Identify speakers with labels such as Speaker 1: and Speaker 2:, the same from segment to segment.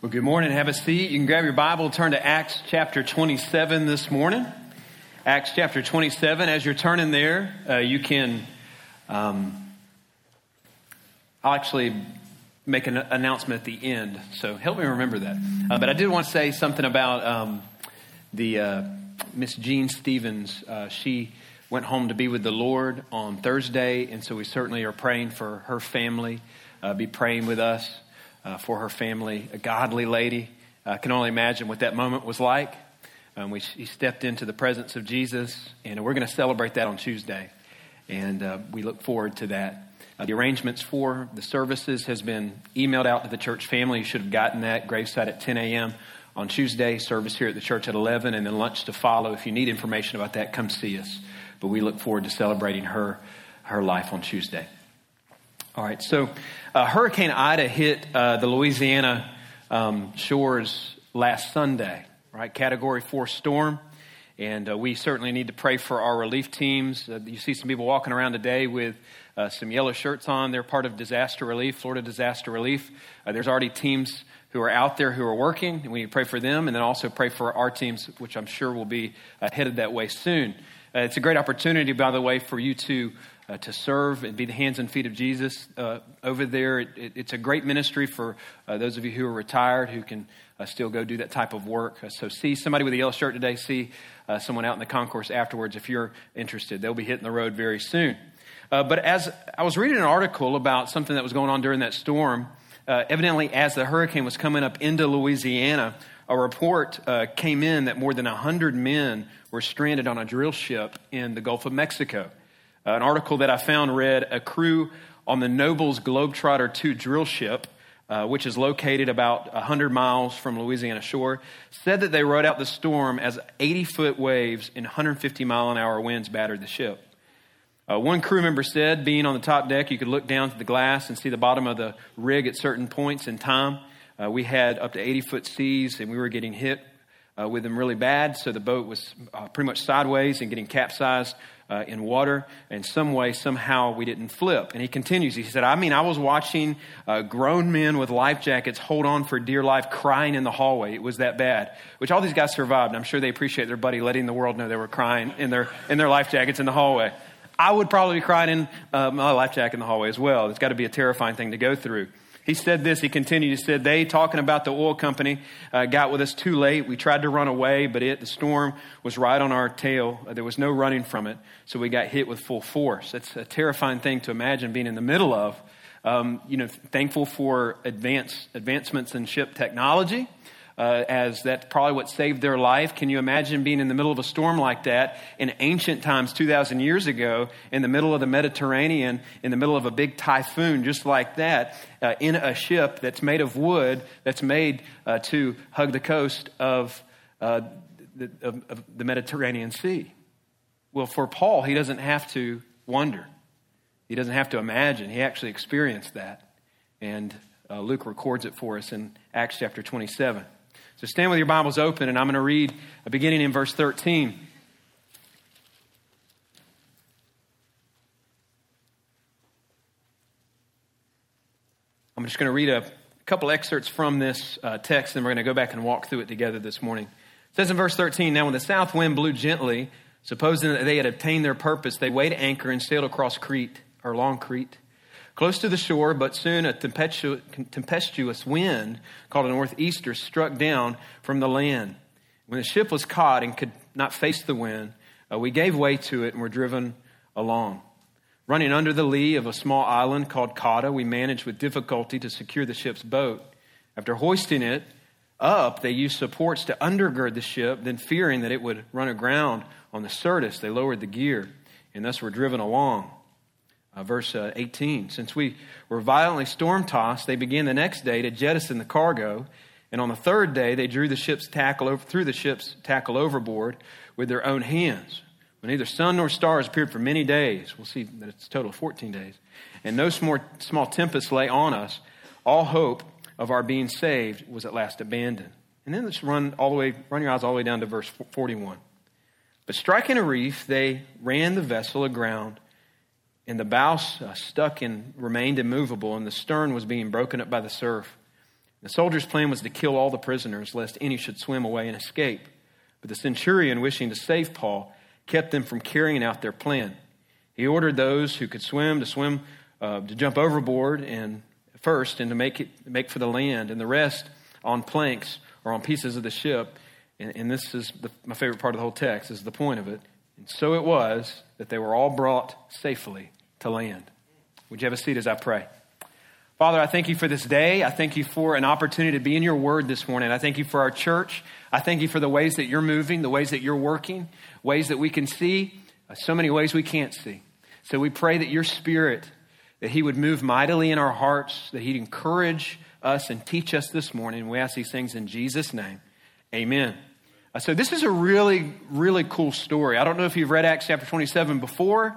Speaker 1: Well, good morning. Have a seat. You can grab your Bible, turn to Acts chapter 27 this morning. Acts chapter 27. As you're turning there, uh, you can. Um, I'll actually make an announcement at the end, so help me remember that. Uh, but I did want to say something about um, the uh, Miss Jean Stevens. Uh, she went home to be with the Lord on Thursday, and so we certainly are praying for her family. Uh, be praying with us uh, for her family, a godly lady. I can only imagine what that moment was like. Um, we, she stepped into the presence of Jesus, and we're going to celebrate that on Tuesday. And uh, we look forward to that. Uh, the arrangements for the services has been emailed out to the church family. You should have gotten that. Graveside at 10 a.m. on Tuesday, service here at the church at 11, and then lunch to follow. If you need information about that, come see us. But we look forward to celebrating her, her life on Tuesday. All right, so uh, Hurricane Ida hit uh, the Louisiana um, shores last Sunday, right? Category four storm. And uh, we certainly need to pray for our relief teams. Uh, you see some people walking around today with uh, some yellow shirts on. They're part of disaster relief, Florida Disaster Relief. Uh, there's already teams who are out there who are working, and we need to pray for them, and then also pray for our teams, which I'm sure will be headed that way soon. it's a great opportunity, by the way, for you to uh, to serve and be the hands and feet of Jesus uh, over there. It, it, it's a great ministry for uh, those of you who are retired who can uh, still go do that type of work. Uh, so, see somebody with a yellow shirt today, see uh, someone out in the concourse afterwards if you're interested. They'll be hitting the road very soon. but as I was reading an article about something that was going on during that storm, evidently, as the hurricane was coming up into Louisiana, a report came in that more than 100 men were stranded on a drill ship in the Gulf of Mexico. Uh, an article that I found read a crew on the Nobles Globetrotter 2 drill ship, uh, which is located about 100 miles from Louisiana shore, said that they rode out the storm as 80 foot waves and 150 mile an hour winds battered the ship. Uh, one crew member said, being on the top deck, you could look down to the glass and see the bottom of the rig at certain points in time. Uh, we had up to 80 foot seas and we were getting hit uh, with them really bad, so the boat was uh, pretty much sideways and getting capsized uh, in water. In some way, somehow we didn't flip. And he continues. He said, I mean, I was watching uh, grown men with life jackets hold on for dear life crying in the hallway. It was that bad. Which all these guys survived. I'm sure they appreciate their buddy letting the world know they were crying in their, in their life jackets in the hallway. I would probably be crying in uh, my life jacket in the hallway as well. It's got to be a terrifying thing to go through. He said this, he continued, he said, They, talking about the oil company, uh, got with us too late. We tried to run away, but it, the storm was right on our tail. Uh, there was no running from it, so we got hit with full force. That's a terrifying thing to imagine being in the middle of. Um, you know, thankful for advance, advancements in ship technology uh, as that's probably what saved their life. Can you imagine being in the middle of a storm like that in ancient times, 2,000 years ago, in the middle of the Mediterranean, in the middle of a big typhoon, just like that, uh, in a ship that's made of wood, that's made uh, to hug the coast of, uh, the, of, of the Mediterranean Sea? Well, for Paul, he doesn't have to wonder. He doesn't have to imagine. He actually experienced that. And uh, Luke records it for us in Acts chapter 27. So stand with your Bibles open, and I'm going to read a beginning in verse 13. I'm just going to read a couple excerpts from this uh, text, and we're going to go back and walk through it together this morning. It says in verse 13 Now, when the south wind blew gently, supposing that they had obtained their purpose, they weighed anchor and sailed across Crete, or long Crete close to the shore, but soon a tempestuous wind called a northeaster struck down from the land. When the ship was caught and could not face the wind, uh, we gave way to it and were driven along. Running under the lee of a small island called Cauda, we managed with difficulty to secure the ship's boat. After hoisting it up, they used supports to undergird the ship, then fearing that it would run aground on the Syrtis, they lowered the gear and thus were driven along. Uh, verse uh, 18 Since we were violently storm tossed, they began the next day to jettison the cargo. And on the third day, they drew the ship's tackle over, threw the ship's tackle overboard with their own hands. When neither sun nor stars appeared for many days, we'll see that it's a total of 14 days, and no small, small tempest lay on us, all hope of our being saved was at last abandoned. And then let's run all the way, run your eyes all the way down to verse 41. But striking a reef, they ran the vessel aground and the bow uh, stuck and remained immovable, and the stern was being broken up by the surf. The soldiers' plan was to kill all the prisoners, lest any should swim away and escape. But the centurion, wishing to save Paul, kept them from carrying out their plan. He ordered those who could swim to swim, uh, to jump overboard and first, and to make it make for the land, and the rest on planks or on pieces of the ship. And, and this is the, my favorite part of the whole text. Is the point of it. And so it was that they were all brought safely to land. Would you have a seat as I pray? Father, I thank you for this day. I thank you for an opportunity to be in your word this morning. I thank you for our church. I thank you for the ways that you're moving, the ways that you're working, ways that we can see, uh, so many ways we can't see. So we pray that your spirit, that he would move mightily in our hearts, that he'd encourage us and teach us this morning. We ask these things in Jesus' name. Amen. Uh, so this is a really, really cool story. I don't know if you've read Acts chapter 27 before,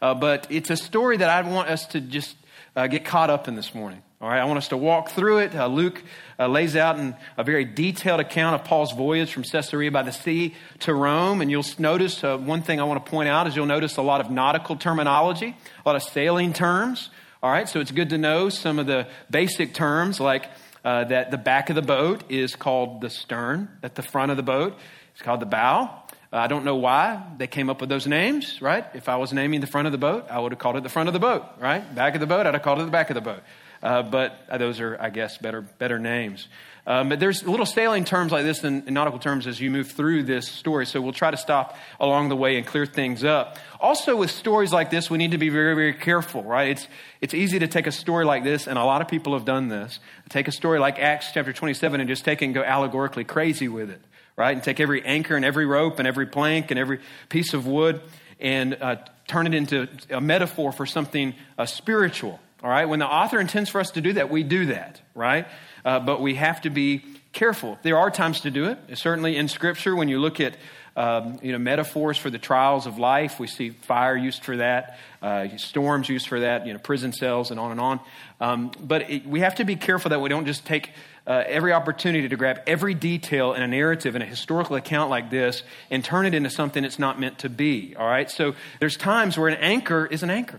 Speaker 1: uh, but it's a story that I want us to just uh, get caught up in this morning. All right, I want us to walk through it. Uh, Luke uh, lays out in a very detailed account of Paul's voyage from Caesarea by the sea to Rome. And you'll notice uh, one thing I want to point out is you'll notice a lot of nautical terminology, a lot of sailing terms. All right, so it's good to know some of the basic terms like uh, that the back of the boat is called the stern, that the front of the boat is called the bow. Uh, I don't know why they came up with those names, right? If I was naming the front of the boat, I would have called it the front of the boat, right? Back of the boat, I'd have called it the back of the boat. Uh, but uh, those are, I guess, better, better names. Um, but there's little sailing terms like this in, in, nautical terms as you move through this story. So we'll try to stop along the way and clear things up. Also, with stories like this, we need to be very, very careful, right? It's, it's easy to take a story like this, and a lot of people have done this. Take a story like Acts chapter 27 and just take it and go allegorically crazy with it right? And take every anchor and every rope and every plank and every piece of wood and uh, turn it into a metaphor for something uh, spiritual, all right? When the author intends for us to do that, we do that, right? Uh, but we have to be careful. There are times to do it. Certainly in Scripture, when you look at um, you know, metaphors for the trials of life. We see fire used for that, uh, storms used for that, you know, prison cells, and on and on. Um, but it, we have to be careful that we don't just take uh, every opportunity to grab every detail in a narrative in a historical account like this and turn it into something it's not meant to be. All right. So there's times where an anchor is an anchor.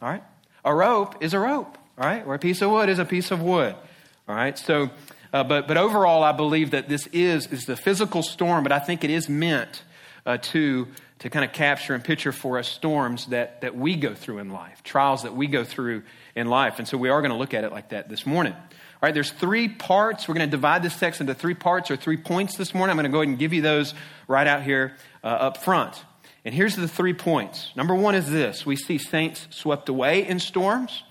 Speaker 1: All right. A rope is a rope. All right. Or a piece of wood is a piece of wood. All right. So, uh, but but overall, I believe that this is is the physical storm, but I think it is meant uh, to to kind of capture and picture for us storms that that we go through in life, trials that we go through in life, and so we are going to look at it like that this morning. All right, there's three parts. We're going to divide this text into three parts or three points this morning. I'm going to go ahead and give you those right out here uh, up front. And here's the three points. Number one is this we see saints swept away in storms,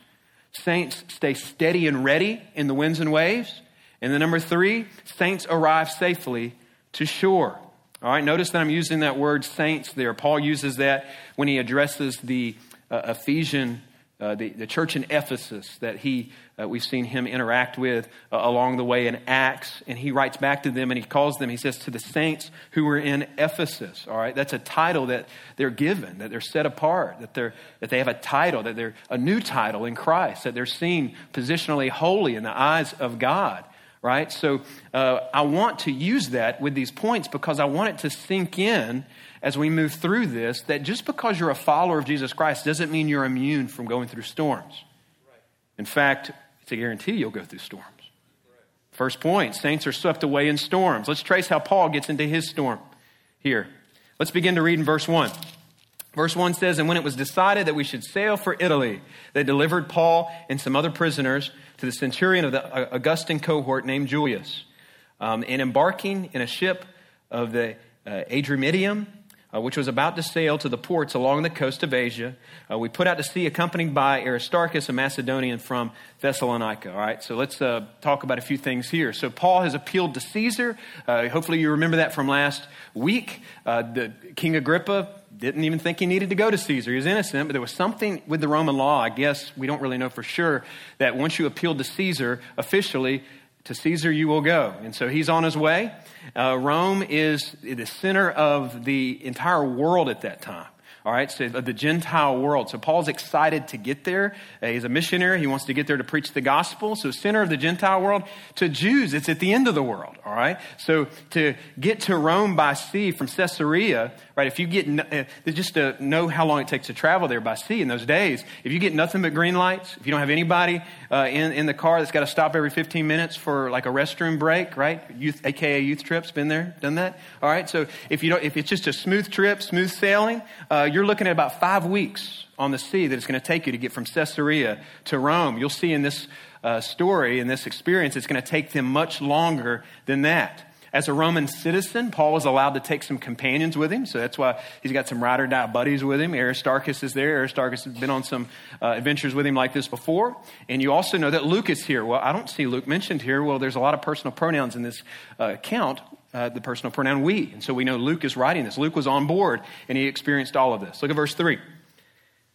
Speaker 1: saints stay steady and ready in the winds and waves. And then number three, saints arrive safely to shore. All right, notice that I'm using that word saints there. Paul uses that when he addresses the uh, Ephesian uh, the, the church in Ephesus that he, uh, we've seen him interact with uh, along the way in Acts. And he writes back to them and he calls them, he says, to the saints who were in Ephesus. All right, that's a title that they're given, that they're set apart, that, they're, that they have a title, that they're a new title in Christ, that they're seen positionally holy in the eyes of God. Right? So uh, I want to use that with these points because I want it to sink in as we move through this that just because you're a follower of Jesus Christ doesn't mean you're immune from going through storms. In fact, it's a guarantee you'll go through storms. First point saints are swept away in storms. Let's trace how Paul gets into his storm here. Let's begin to read in verse 1. Verse 1 says, And when it was decided that we should sail for Italy, they delivered Paul and some other prisoners to the centurion of the Augustan cohort named Julius. Um, and embarking in a ship of the uh, Adramyttium, uh, which was about to sail to the ports along the coast of Asia. Uh, we put out to sea accompanied by Aristarchus, a Macedonian from Thessalonica. All right, so let's uh, talk about a few things here. So, Paul has appealed to Caesar. Uh, hopefully, you remember that from last week. Uh, the King Agrippa didn't even think he needed to go to Caesar. He was innocent, but there was something with the Roman law, I guess we don't really know for sure, that once you appealed to Caesar officially, to Caesar you will go. And so he's on his way. Uh, Rome is the center of the entire world at that time. All right, so the Gentile world. So Paul's excited to get there. Uh, he's a missionary. He wants to get there to preach the gospel. So center of the Gentile world. To Jews, it's at the end of the world. All right. So to get to Rome by sea from Caesarea, right? If you get, uh, just to know how long it takes to travel there by sea in those days, if you get nothing but green lights, if you don't have anybody uh, in, in the car that's got to stop every 15 minutes for like a restroom break, right? Youth, AKA youth trips, been there, done that? All right, so if, you don't, if it's just a smooth trip, smooth sailing, uh, you're looking at about five weeks on the sea that it's going to take you to get from Caesarea to Rome. You'll see in this uh, story, in this experience, it's going to take them much longer than that. As a Roman citizen, Paul was allowed to take some companions with him, so that's why he's got some ride or die buddies with him. Aristarchus is there. Aristarchus has been on some uh, adventures with him like this before. And you also know that Luke is here. Well, I don't see Luke mentioned here. Well, there's a lot of personal pronouns in this uh, account, uh, the personal pronoun we. And so we know Luke is writing this. Luke was on board and he experienced all of this. Look at verse 3.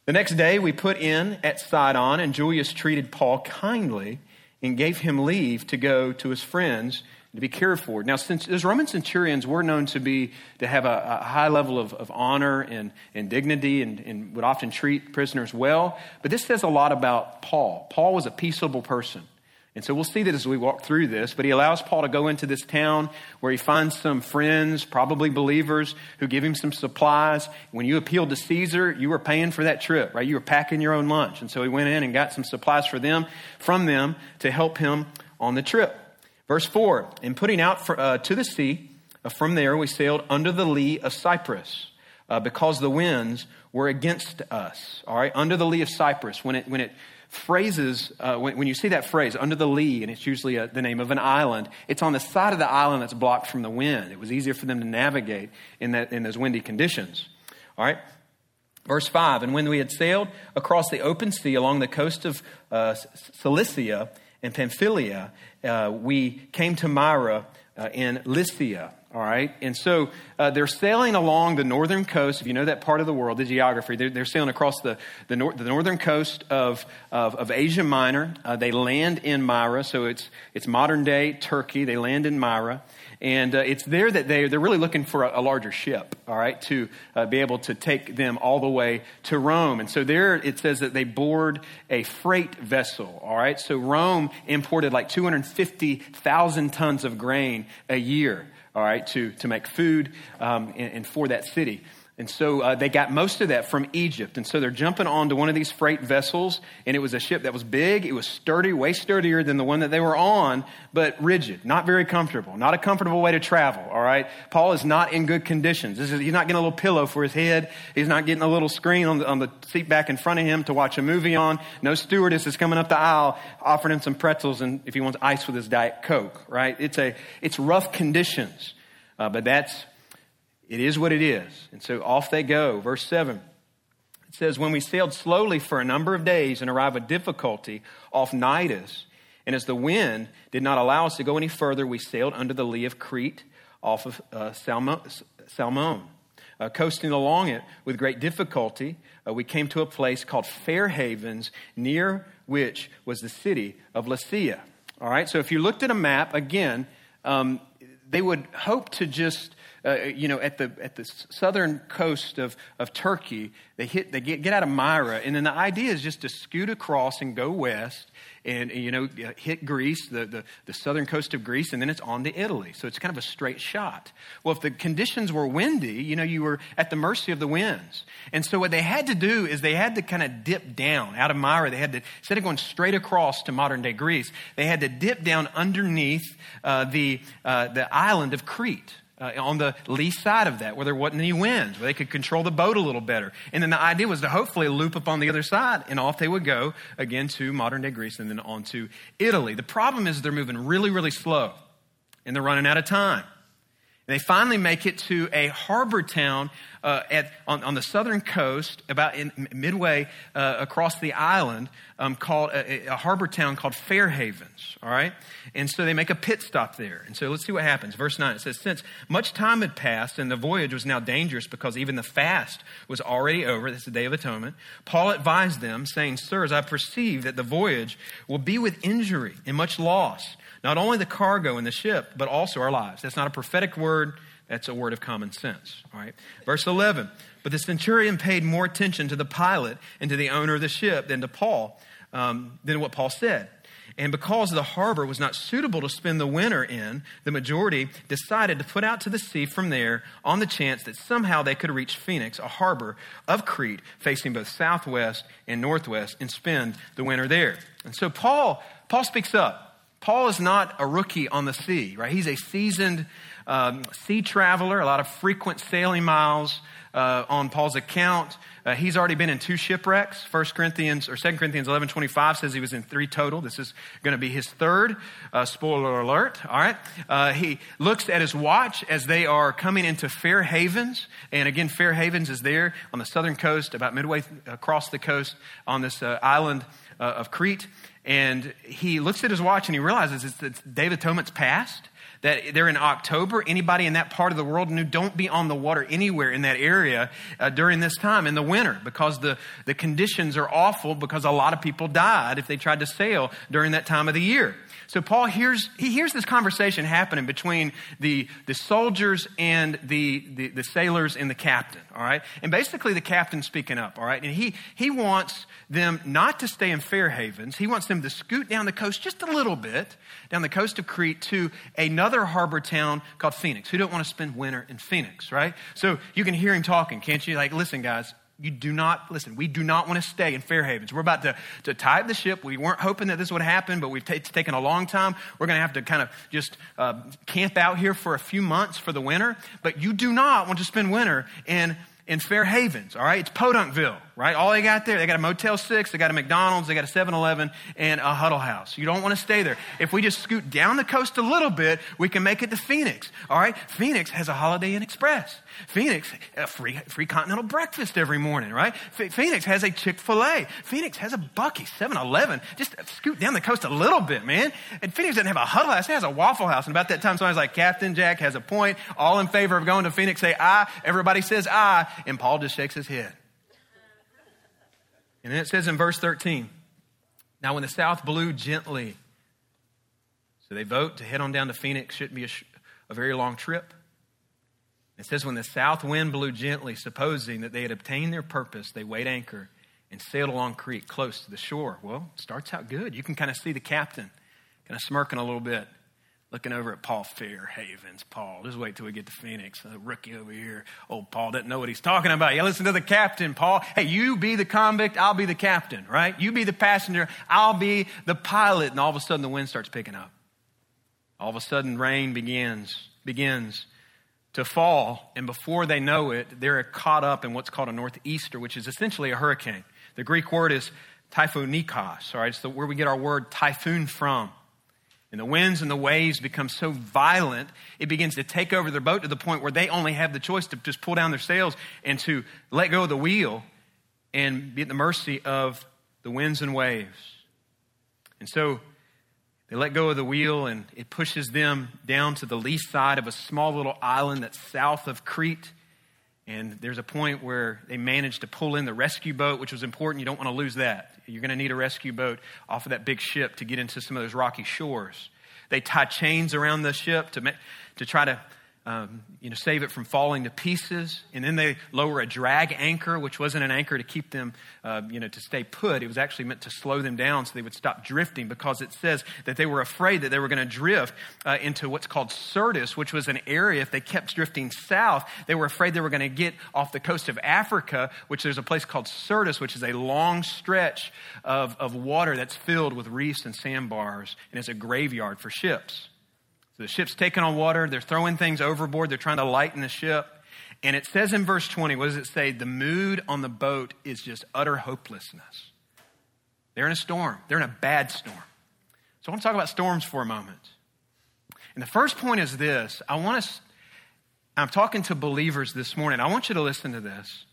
Speaker 1: The next day we put in at Sidon, and Julius treated Paul kindly and gave him leave to go to his friends to be cared for. Now, since those Roman centurions were known to be to have a, a high level of, of honor and, and dignity and, and would often treat prisoners well, but this says a lot about Paul. Paul was a peaceable person. And so we'll see that as we walk through this, but he allows Paul to go into this town where he finds some friends, probably believers, who give him some supplies. When you appealed to Caesar, you were paying for that trip, right? You were packing your own lunch. And so he went in and got some supplies for them, from them, to help him on the trip. Verse 4 In putting out for, uh, to the sea, uh, from there we sailed under the lee of Cyprus uh, because the winds were against us. All right, under the lee of Cyprus. When it, when it phrases, uh, when, when, you see that phrase, under the lee, and it's usually a, the name of an island, it's on the side of the island that's blocked from the wind. It was easier for them to navigate in, that, in those windy conditions. All right? Verse 5 And when we had sailed across the open sea along the coast of uh, Cilicia and Pamphylia, uh, we came to Myra uh, in Lycia. All right. And so uh, they're sailing along the northern coast. If you know that part of the world, the geography, they're, they're sailing across the, the, nor- the, northern coast of, of, of Asia Minor. Uh, they land in Myra. So it's, it's modern day Turkey. They land in Myra. And uh, it's there that they, they're really looking for a, a larger ship, all right, to uh, be able to take them all the way to Rome. And so there it says that they board a freight vessel, all right. So Rome imported like 250,000 tons of grain a year, all right, to, to make food um, and, and for that city. And so uh, they got most of that from Egypt. And so they're jumping onto one of these freight vessels, and it was a ship that was big, it was sturdy, way sturdier than the one that they were on, but rigid, not very comfortable, not a comfortable way to travel, all right? Paul is not in good conditions. Is, he's not getting a little pillow for his head, he's not getting a little screen on the, on the seat back in front of him to watch a movie on. No stewardess is coming up the aisle offering him some pretzels and if he wants ice with his Diet Coke, right? It's, a, it's rough conditions, uh, but that's it is what it is. And so off they go. Verse 7. It says, When we sailed slowly for a number of days and arrived with difficulty off Cnidus, and as the wind did not allow us to go any further, we sailed under the lee of Crete off of uh, Salmon. Uh, coasting along it with great difficulty, uh, we came to a place called Fair Havens, near which was the city of Lasea. All right, so if you looked at a map, again, um, they would hope to just uh, you know, at the, at the southern coast of, of Turkey. They, hit, they get, get out of Myra, and then the idea is just to scoot across and go west and, you know, hit Greece, the, the, the southern coast of Greece, and then it's on to Italy. So it's kind of a straight shot. Well, if the conditions were windy, you know, you were at the mercy of the winds. And so what they had to do is they had to kind of dip down out of Myra. They had to, instead of going straight across to modern day Greece, they had to dip down underneath uh, the, uh, the island of Crete uh, on the lee side of that where there wasn't any winds, where they could control the boat a little better. And then the idea was to hopefully loop up on the other side, and off they would go again to modern day Greece and then on to Italy. The problem is they're moving really, really slow, and they're running out of time. And they finally make it to a harbor town uh, at, on, on, the southern coast, about in, midway uh, across the island, um, called a, a, harbor town called Fair Havens. All right, and so they make a pit stop there. And so let's see what happens. Verse nine it says, "Since much time had passed and the voyage was now dangerous because even the fast was already over. This is the Day of Atonement. Paul advised them, saying, "Sirs, I perceive that the voyage will be with injury and much loss." Not only the cargo and the ship, but also our lives. That's not a prophetic word, that's a word of common sense. All right. Verse 11. But the centurion paid more attention to the pilot and to the owner of the ship than to Paul, um, than what Paul said. And because the harbor was not suitable to spend the winter in, the majority decided to put out to the sea from there on the chance that somehow they could reach Phoenix, a harbor of Crete facing both southwest and northwest, and spend the winter there. And so Paul, Paul speaks up. Paul is not a rookie on the sea, right? He's a seasoned um, sea traveler, a lot of frequent sailing miles uh, on Paul's account. Uh, he's already been in two shipwrecks. First Corinthians or Second Corinthians eleven twenty five says he was in three total. This is going to be his third. Uh, spoiler alert! All right. Uh, he looks at his watch as they are coming into Fair Havens, and again, Fair Havens is there on the southern coast, about midway across the coast on this uh, island uh, of Crete. And he looks at his watch and he realizes it's, it's of Atonement's past that they're in October. Anybody in that part of the world knew don't be on the water anywhere in that area uh, during this time in the winter because the, the conditions are awful because a lot of people died if they tried to sail during that time of the year. So Paul hears, he hears this conversation happening between the, the soldiers and the, the, the sailors and the captain, all right? And basically the captain's speaking up, all right? And he, he wants them not to stay in Fair Havens. He wants them to scoot down the coast just a little bit, down the coast of Crete to another harbor town called Phoenix. Who don't want to spend winter in Phoenix, right? So you can hear him talking, can't you? Like, listen, guys, you do not, listen, we do not want to stay in Fair Havens. We're about to, to tie the ship. We weren't hoping that this would happen, but we've t- it's taken a long time. We're going to have to kind of just uh, camp out here for a few months for the winter. But you do not want to spend winter in in Fair Havens, all right? It's Podunkville, right? All they got there, they got a Motel 6, they got a McDonald's, they got a 7 Eleven, and a Huddle House. You don't want to stay there. If we just scoot down the coast a little bit, we can make it to Phoenix, all right? Phoenix has a Holiday Inn Express. Phoenix, a free, free continental breakfast every morning, right? Phoenix has a Chick fil A. Phoenix has a Buc-ee, 7 Eleven. Just scoot down the coast a little bit, man. And Phoenix doesn't have a huddle house, it has a Waffle House. And about that time, somebody's like, Captain Jack has a point. All in favor of going to Phoenix say aye. Everybody says aye. And Paul just shakes his head. And then it says in verse 13, Now when the south blew gently, so they vote to head on down to Phoenix, shouldn't be a, a very long trip. It says, When the south wind blew gently, supposing that they had obtained their purpose, they weighed anchor and sailed along Crete close to the shore. Well, starts out good. You can kind of see the captain kind of smirking a little bit, looking over at Paul Fair Havens. Paul, just wait till we get to Phoenix. The rookie over here. Old Paul doesn't know what he's talking about. Yeah, listen to the captain, Paul. Hey, you be the convict, I'll be the captain, right? You be the passenger, I'll be the pilot. And all of a sudden the wind starts picking up. All of a sudden rain begins, begins to fall, and before they know it, they're caught up in what's called a northeaster, which is essentially a hurricane. The Greek word is typhonikos, all right? It's the, where we get our word typhoon from. And the winds and the waves become so violent, it begins to take over their boat to the point where they only have the choice to just pull down their sails and to let go of the wheel and be at the mercy of the winds and waves. And so they let go of the wheel and it pushes them down to the lee side of a small little island that's south of Crete. And there's a point where they manage to pull in the rescue boat, which was important. You don't want to lose that. You're going to need a rescue boat off of that big ship to get into some of those rocky shores. They tie chains around the ship to, to try to um, you know, save it from falling to pieces. And then they lower a drag anchor, which wasn't an anchor to keep them, uh, you know, to stay put. It was actually meant to slow them down so they would stop drifting because it says that they were afraid that they were going to drift uh, into what's called Syrtis, which was an area, if they kept drifting south, they were afraid they were going to get off the coast of Africa, which there's a place called Syrtis, which is a long stretch of, of water that's filled with reefs and sandbars, and it's a graveyard for ships. So the ship's taking on water. They're throwing things overboard. They're trying to lighten the ship. And it says in verse 20, what does it say? The mood on the boat is just utter hopelessness. They're in a storm, they're in a bad storm. So I want to talk about storms for a moment. And the first point is this I want to, I'm talking to believers this morning. I want you to listen to this.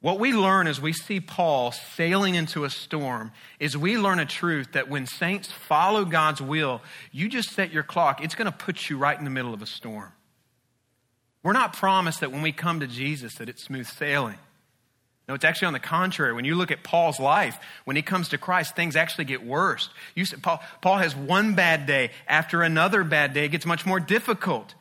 Speaker 1: What we learn as we see Paul sailing into a storm is we learn a truth that when saints follow God's will, you just set your clock, it's going to put you right in the middle of a storm. We're not promised that when we come to Jesus that it's smooth sailing. No, it's actually on the contrary. When you look at Paul's life, when he comes to Christ, things actually get worse. You, Paul, Paul has one bad day after another bad day. It gets much more difficult.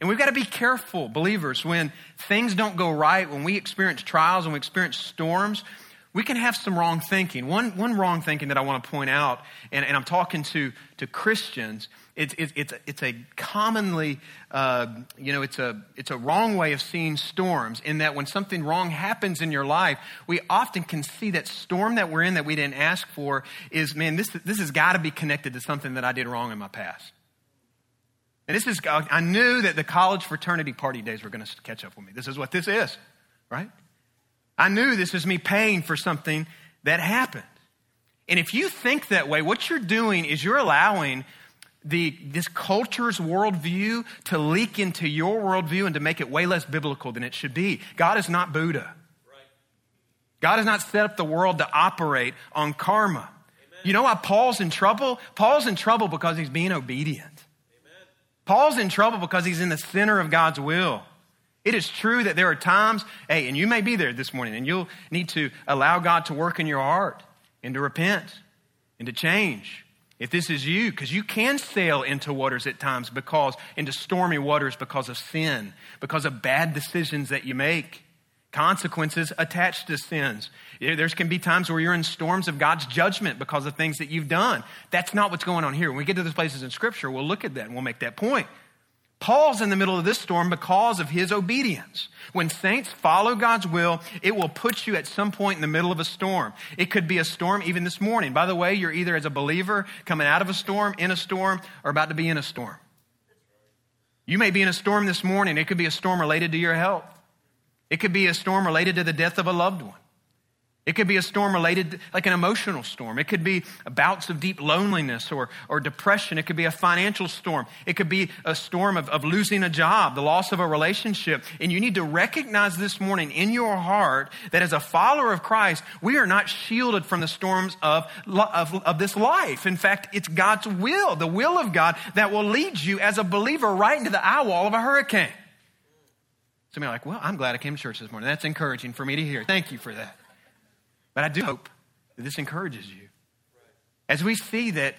Speaker 1: And we've got to be careful, believers, when things don't go right, when we experience trials and we experience storms, we can have some wrong thinking. One, one wrong thinking that I want to point out, and, and I'm talking to, to Christians, it's, it's, it's, a, it's a commonly, uh, you know, it's a, it's a wrong way of seeing storms in that when something wrong happens in your life, we often can see that storm that we're in that we didn't ask for is, man, this, this has got to be connected to something that I did wrong in my past. And this is, I knew that the college fraternity party days were going to catch up with me. This is what this is, right? I knew this was me paying for something that happened. And if you think that way, what you're doing is you're allowing the, this culture's worldview to leak into your worldview and to make it way less biblical than it should be. God is not Buddha. God has not set up the world to operate on karma. Amen. You know why Paul's in trouble? Paul's in trouble because he's being obedient. Paul's in trouble because he's in the center of God's will. It is true that there are times, hey, and you may be there this morning, and you'll need to allow God to work in your heart and to repent and to change. If this is you, because you can sail into waters at times because, into stormy waters because of sin, because of bad decisions that you make, consequences attached to sins. There can be times where you're in storms of God's judgment because of things that you've done. That's not what's going on here. When we get to those places in Scripture, we'll look at that and we'll make that point. Paul's in the middle of this storm because of his obedience. When saints follow God's will, it will put you at some point in the middle of a storm. It could be a storm even this morning. By the way, you're either as a believer coming out of a storm, in a storm, or about to be in a storm. You may be in a storm this morning. It could be a storm related to your health. It could be a storm related to the death of a loved one. It could be a storm related, like an emotional storm. It could be bouts of deep loneliness or, or depression. It could be a financial storm. It could be a storm of, of losing a job, the loss of a relationship. And you need to recognize this morning in your heart that as a follower of Christ, we are not shielded from the storms of, of, of this life. In fact, it's God's will, the will of God, that will lead you as a believer right into the eye wall of a hurricane. Some of you are like, well, I'm glad I came to church this morning. That's encouraging for me to hear. Thank you for that. But I do hope that this encourages you. As we see that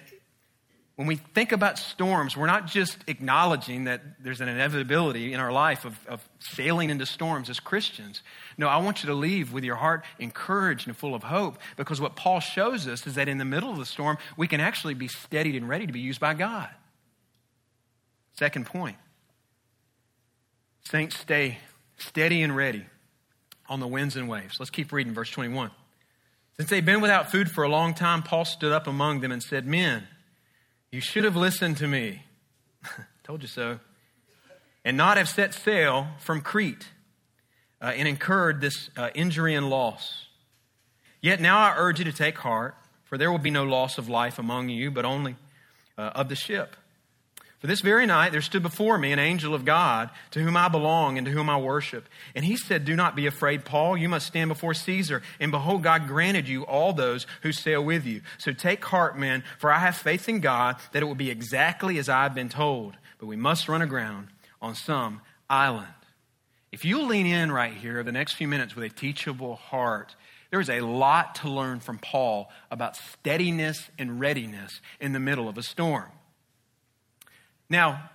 Speaker 1: when we think about storms, we're not just acknowledging that there's an inevitability in our life of, of, sailing into storms as Christians. No, I want you to leave with your heart encouraged and full of hope because what Paul shows us is that in the middle of the storm, we can actually be steadied and ready to be used by God. Second point Saints, stay steady and ready on the winds and waves. Let's keep reading verse 21. Since they'd been without food for a long time, Paul stood up among them and said, Men, you should have listened to me. Told you so. And not have set sail from Crete uh, and incurred this uh, injury and loss. Yet now I urge you to take heart, for there will be no loss of life among you, but only uh, of the ship. For this very night there stood before me an angel of God, to whom I belong and to whom I worship. And he said, Do not be afraid, Paul. You must stand before Caesar. And behold, God granted you all those who sail with you. So take heart, men, for I have faith in God that it will be exactly as I have been told. But we must run aground on some island. If you lean in right here the next few minutes with a teachable heart, there is a lot to learn from Paul about steadiness and readiness in the middle of a storm. Now,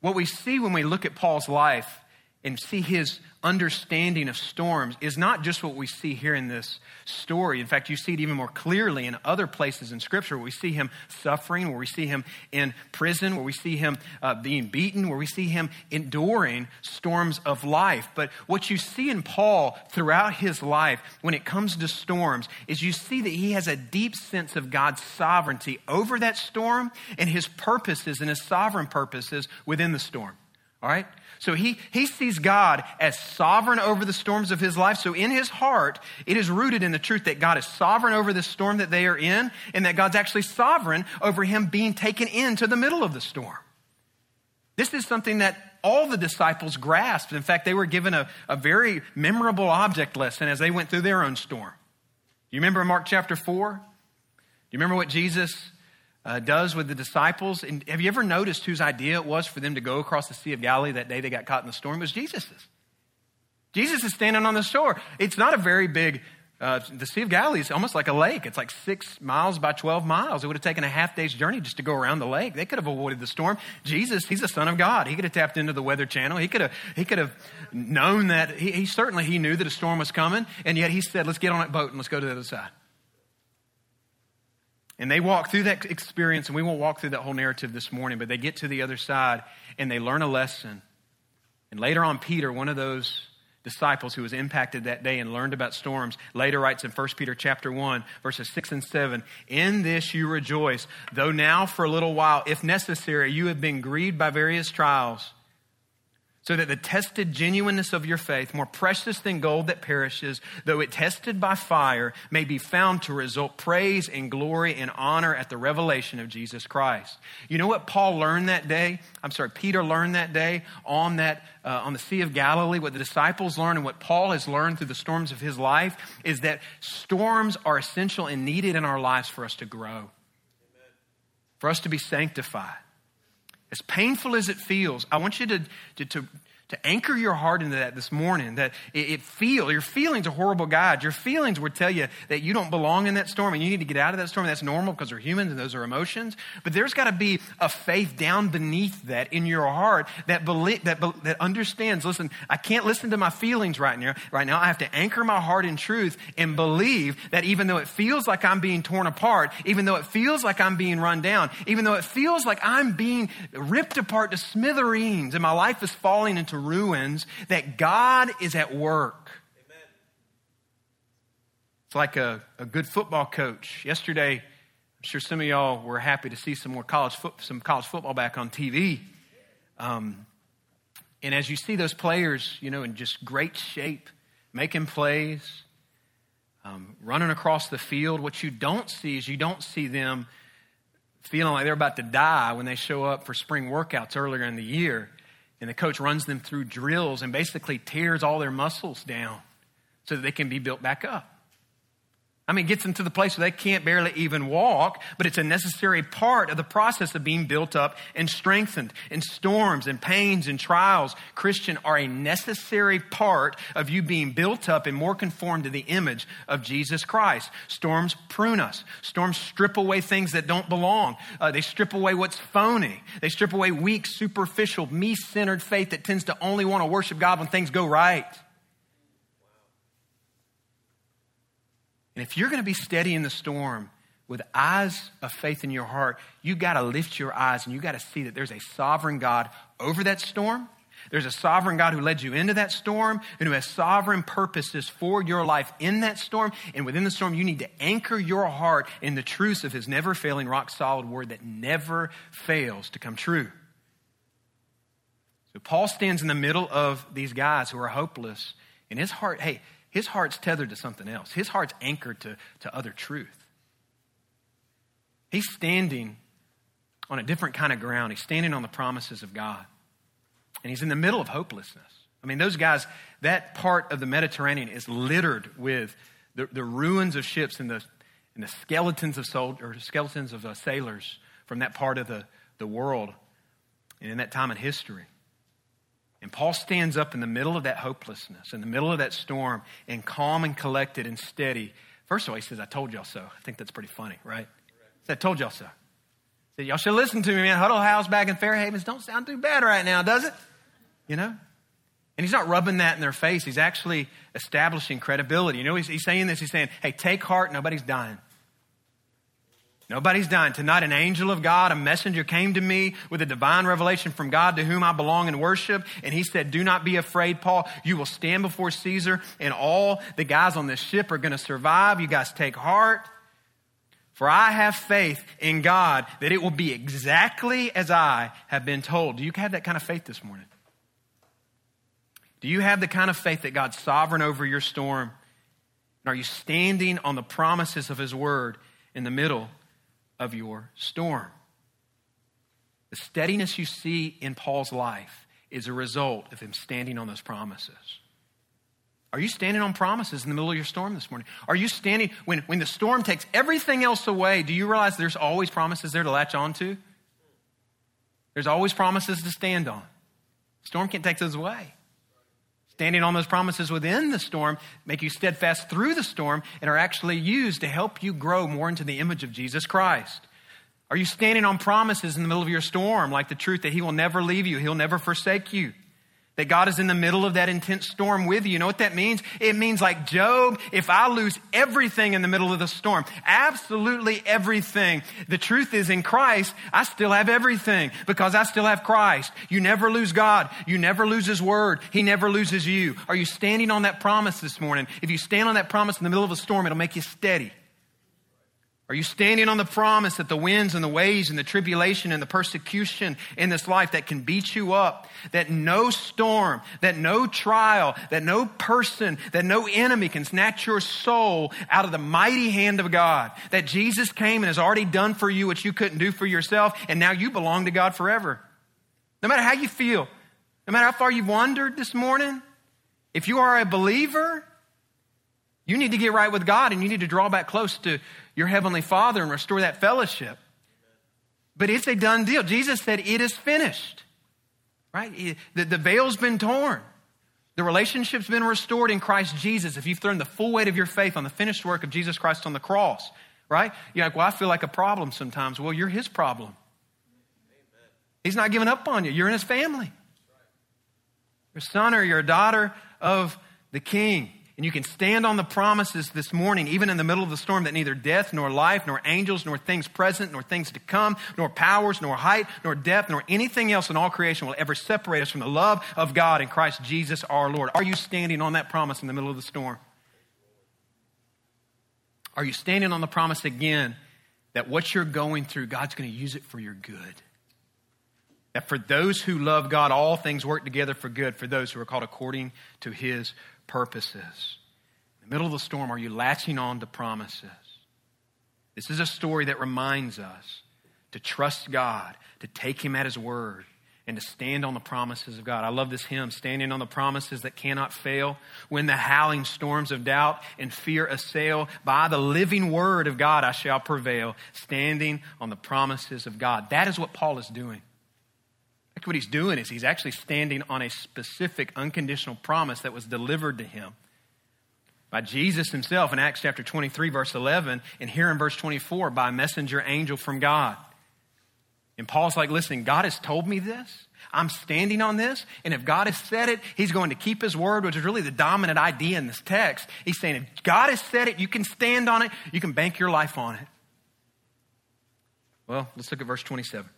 Speaker 1: what we see when we look at Paul's life and see his understanding of storms is not just what we see here in this story. In fact, you see it even more clearly in other places in Scripture where we see him suffering, where we see him in prison, where we see him uh, being beaten, where we see him enduring storms of life. But what you see in Paul throughout his life when it comes to storms is you see that he has a deep sense of God's sovereignty over that storm and his purposes and his sovereign purposes within the storm. All right? So he, he sees God as sovereign over the storms of his life. So in his heart, it is rooted in the truth that God is sovereign over the storm that they are in, and that God's actually sovereign over him being taken into the middle of the storm. This is something that all the disciples grasped. In fact, they were given a, a very memorable object lesson as they went through their own storm. Do you remember Mark chapter 4? Do you remember what Jesus uh, does with the disciples. And have you ever noticed whose idea it was for them to go across the Sea of Galilee that day they got caught in the storm? It was Jesus's. Jesus is standing on the shore. It's not a very big uh, the Sea of Galilee is almost like a lake. It's like six miles by 12 miles. It would have taken a half day's journey just to go around the lake. They could have avoided the storm. Jesus, he's the son of God. He could have tapped into the weather channel. He could have, he could have known that. He, he certainly, he knew that a storm was coming. And yet he said, let's get on that boat and let's go to the other side. And they walk through that experience, and we won't walk through that whole narrative this morning, but they get to the other side and they learn a lesson. And later on, Peter, one of those disciples who was impacted that day and learned about storms later writes in 1 peter chapter 1 verses 6 and 7 in this you rejoice though now for a little while if necessary you have been grieved by various trials so that the tested genuineness of your faith, more precious than gold that perishes, though it tested by fire, may be found to result praise and glory and honor at the revelation of Jesus Christ. You know what Paul learned that day? I'm sorry, Peter learned that day on that uh, on the Sea of Galilee. What the disciples learned and what Paul has learned through the storms of his life is that storms are essential and needed in our lives for us to grow, Amen. for us to be sanctified. As painful as it feels, I want you to, to, to, to anchor your heart into that this morning that it, it feel your feelings are horrible guides. Your feelings would tell you that you don't belong in that storm and you need to get out of that storm. That's normal because we're humans and those are emotions. But there's got to be a faith down beneath that in your heart that believe, that, that understands listen i can't listen to my feelings right now right now. I have to anchor my heart in truth and believe that even though it feels like i'm being torn apart even though it feels like i'm being run down even though it feels like i'm being ripped apart to smithereens and my life is falling into ruins, that God is at work. Amen. It's like a, a good football coach. Yesterday, I'm sure some of y'all were happy to see some more college, foot, some college football back on TV. Um, and as you see those players, you know, in just great shape, making plays, um, running across the field, what you don't see is you don't see them feeling like they're about to die when they show up for spring workouts earlier in the year and the coach runs them through drills and basically tears all their muscles down so that they can be built back up. I mean, it gets them to the place where they can't barely even walk, but it's a necessary part of the process of being built up and strengthened. In storms and pains and trials, Christian are a necessary part of you being built up and more conformed to the image of Jesus Christ. Storms prune us. Storms strip away things that don't belong. Uh, they strip away what's phony. They strip away weak, superficial, me-centered faith that tends to only want to worship God when things go right. And if you're going to be steady in the storm with eyes of faith in your heart, you got to lift your eyes and you got to see that there's a sovereign God over that storm. There's a sovereign God who led you into that storm and who has sovereign purposes for your life in that storm. And within the storm, you need to anchor your heart in the truths of his never failing, rock solid word that never fails to come true. So Paul stands in the middle of these guys who are hopeless. In his heart, hey, his heart's tethered to something else. His heart's anchored to, to other truth. He's standing on a different kind of ground. He's standing on the promises of God. And he's in the middle of hopelessness. I mean, those guys, that part of the Mediterranean is littered with the, the ruins of ships and the, and the skeletons of soldiers, skeletons of uh, sailors from that part of the, the world and in that time in history. And Paul stands up in the middle of that hopelessness, in the middle of that storm, and calm and collected and steady. First of all, he says, I told y'all so. I think that's pretty funny, right? He said, I told y'all so. He said, y'all should listen to me, man. Huddle House back in Fair Havens don't sound too bad right now, does it? You know? And he's not rubbing that in their face. He's actually establishing credibility. You know, he's, he's saying this. He's saying, hey, take heart. Nobody's dying. Nobody's dying. Tonight, an angel of God, a messenger came to me with a divine revelation from God to whom I belong and worship. And he said, Do not be afraid, Paul. You will stand before Caesar, and all the guys on this ship are going to survive. You guys take heart. For I have faith in God that it will be exactly as I have been told. Do you have that kind of faith this morning? Do you have the kind of faith that God's sovereign over your storm? And are you standing on the promises of His word in the middle of your storm. The steadiness you see in Paul's life is a result of him standing on those promises. Are you standing on promises in the middle of your storm this morning? Are you standing when, when the storm takes everything else away? Do you realize there's always promises there to latch on to? There's always promises to stand on. Storm can't take those away. Standing on those promises within the storm make you steadfast through the storm and are actually used to help you grow more into the image of Jesus Christ. Are you standing on promises in the middle of your storm, like the truth that He will never leave you, He'll never forsake you? That God is in the middle of that intense storm with you. You know what that means? It means like Job, if I lose everything in the middle of the storm, absolutely everything. The truth is in Christ, I still have everything because I still have Christ. You never lose God. You never lose His Word. He never loses you. Are you standing on that promise this morning? If you stand on that promise in the middle of a storm, it'll make you steady. Are you standing on the promise that the winds and the waves and the tribulation and the persecution in this life that can beat you up, that no storm, that no trial, that no person, that no enemy can snatch your soul out of the mighty hand of God? That Jesus came and has already done for you what you couldn't do for yourself, and now you belong to God forever. No matter how you feel, no matter how far you've wandered this morning, if you are a believer, you need to get right with God and you need to draw back close to your heavenly Father and restore that fellowship. But it's a done deal. Jesus said, It is finished. Right? The, the veil's been torn. The relationship's been restored in Christ Jesus if you've thrown the full weight of your faith on the finished work of Jesus Christ on the cross. Right? You're like, Well, I feel like a problem sometimes. Well, you're his problem. He's not giving up on you. You're in his family. You're a son or you're daughter of the king. And you can stand on the promises this morning, even in the middle of the storm, that neither death, nor life, nor angels, nor things present, nor things to come, nor powers, nor height, nor depth, nor anything else in all creation will ever separate us from the love of God in Christ Jesus our Lord. Are you standing on that promise in the middle of the storm? Are you standing on the promise again that what you're going through, God's going to use it for your good? That for those who love God, all things work together for good for those who are called according to his purposes. In the middle of the storm, are you latching on to promises? This is a story that reminds us to trust God, to take Him at His word, and to stand on the promises of God. I love this hymn, standing on the promises that cannot fail. When the howling storms of doubt and fear assail, by the living word of God I shall prevail, standing on the promises of God. That is what Paul is doing what he's doing is he's actually standing on a specific unconditional promise that was delivered to him by Jesus himself in Acts chapter 23, verse 11, and here in verse 24 by a messenger angel from God. And Paul's like, listen, God has told me this. I'm standing on this. And if God has said it, he's going to keep his word, which is really the dominant idea in this text. He's saying, if God has said it, you can stand on it, you can bank your life on it. Well, let's look at verse 27.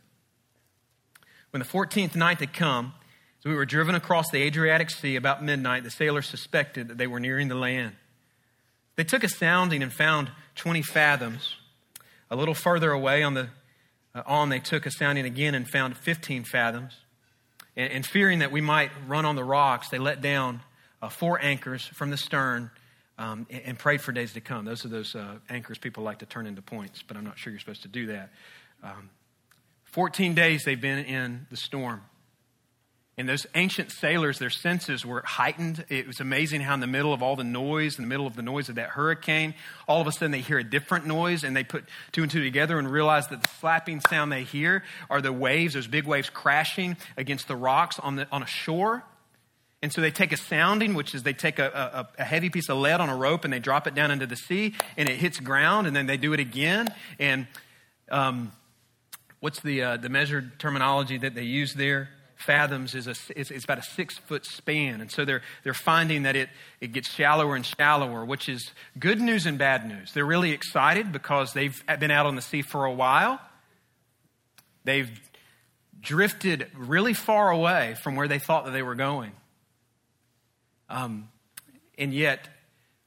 Speaker 1: When the 14th night had come, as we were driven across the Adriatic Sea about midnight, the sailors suspected that they were nearing the land. They took a sounding and found 20 fathoms. A little further away on the uh, on, they took a sounding again and found 15 fathoms. And, and fearing that we might run on the rocks, they let down uh, four anchors from the stern um, and, and, prayed for days to come. Those are those uh, anchors people like to turn into points, but I'm not sure you're supposed to do that. Um, 14 days they've been in the storm. And those ancient sailors, their senses were heightened. It was amazing how, in the middle of all the noise, in the middle of the noise of that hurricane, all of a sudden they hear a different noise and they put two and two together and realize that the slapping sound they hear are the waves, those big waves crashing against the rocks on, the, on a shore. And so they take a sounding, which is they take a, a, a, heavy piece of lead on a rope and they drop it down into the sea and it hits ground and then they do it again. And um, what's the, uh, the measured terminology that they use there? Fathoms is a, it's, about a six foot span. And so they're, they're finding that it, it gets shallower and shallower, which is good news and bad news. They're really excited because they've been out on the sea for a while. They've drifted really far away from where they thought that they were going. Um, and yet,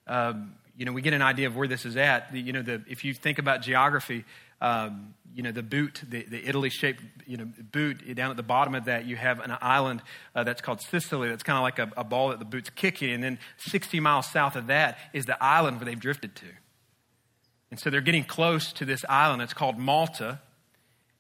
Speaker 1: um, you know, we get an idea of where this is at. You know, the, if you think about geography, um, you know, the boot, the, the Italy shaped, you know, boot, down at the bottom of that, you have an island uh, that's called Sicily. That's kind of like a, a, ball that the boot's kicking. And then 60 miles south of that is the island where they've drifted to. And so they're getting close to this island. It's called Malta.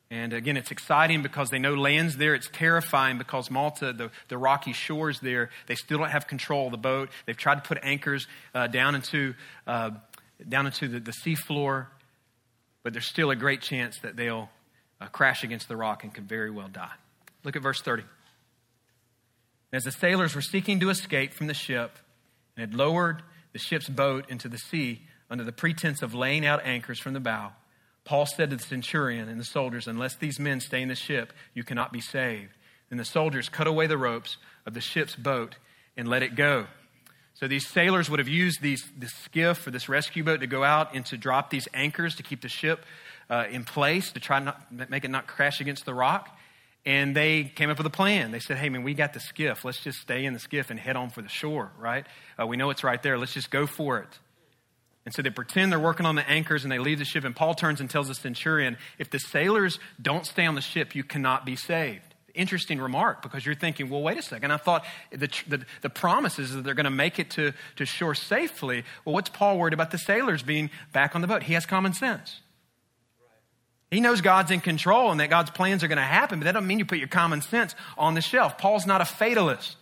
Speaker 1: And again, it's exciting because they know land's there. It's terrifying because Malta, the, the rocky shores there, they still don't have control of the boat. They've tried to put anchors uh, down into, uh, down into the, the seafloor but there's still a great chance that they'll uh, crash against the rock and could very well die. Look at verse 30. As the sailors were seeking to escape from the ship and had lowered the ship's boat into the sea under the pretense of laying out anchors from the bow, Paul said to the centurion and the soldiers, Unless these men stay in the ship, you cannot be saved. And the soldiers cut away the ropes of the ship's boat and let it go. So these sailors would have used these, this skiff or this rescue boat to go out and to drop these anchors to keep the ship uh, in place, to try not make it not crash against the rock. And they came up with a plan. They said, hey, man, we got the skiff. Let's just stay in the skiff and head on for the shore, right? Uh, we know it's right there. Let's just go for it. And so they pretend they're working on the anchors and they leave the ship. And Paul turns and tells the centurion, if the sailors don't stay on the ship, you cannot be saved. Interesting remark because you're thinking, well, wait a second. I thought the, the, the promise is that they're going to make it to, to shore safely. Well, what's Paul worried about the sailors being back on the boat? He has common sense. He knows God's in control and that God's plans are going to happen, but that doesn't mean you put your common sense on the shelf. Paul's not a fatalist.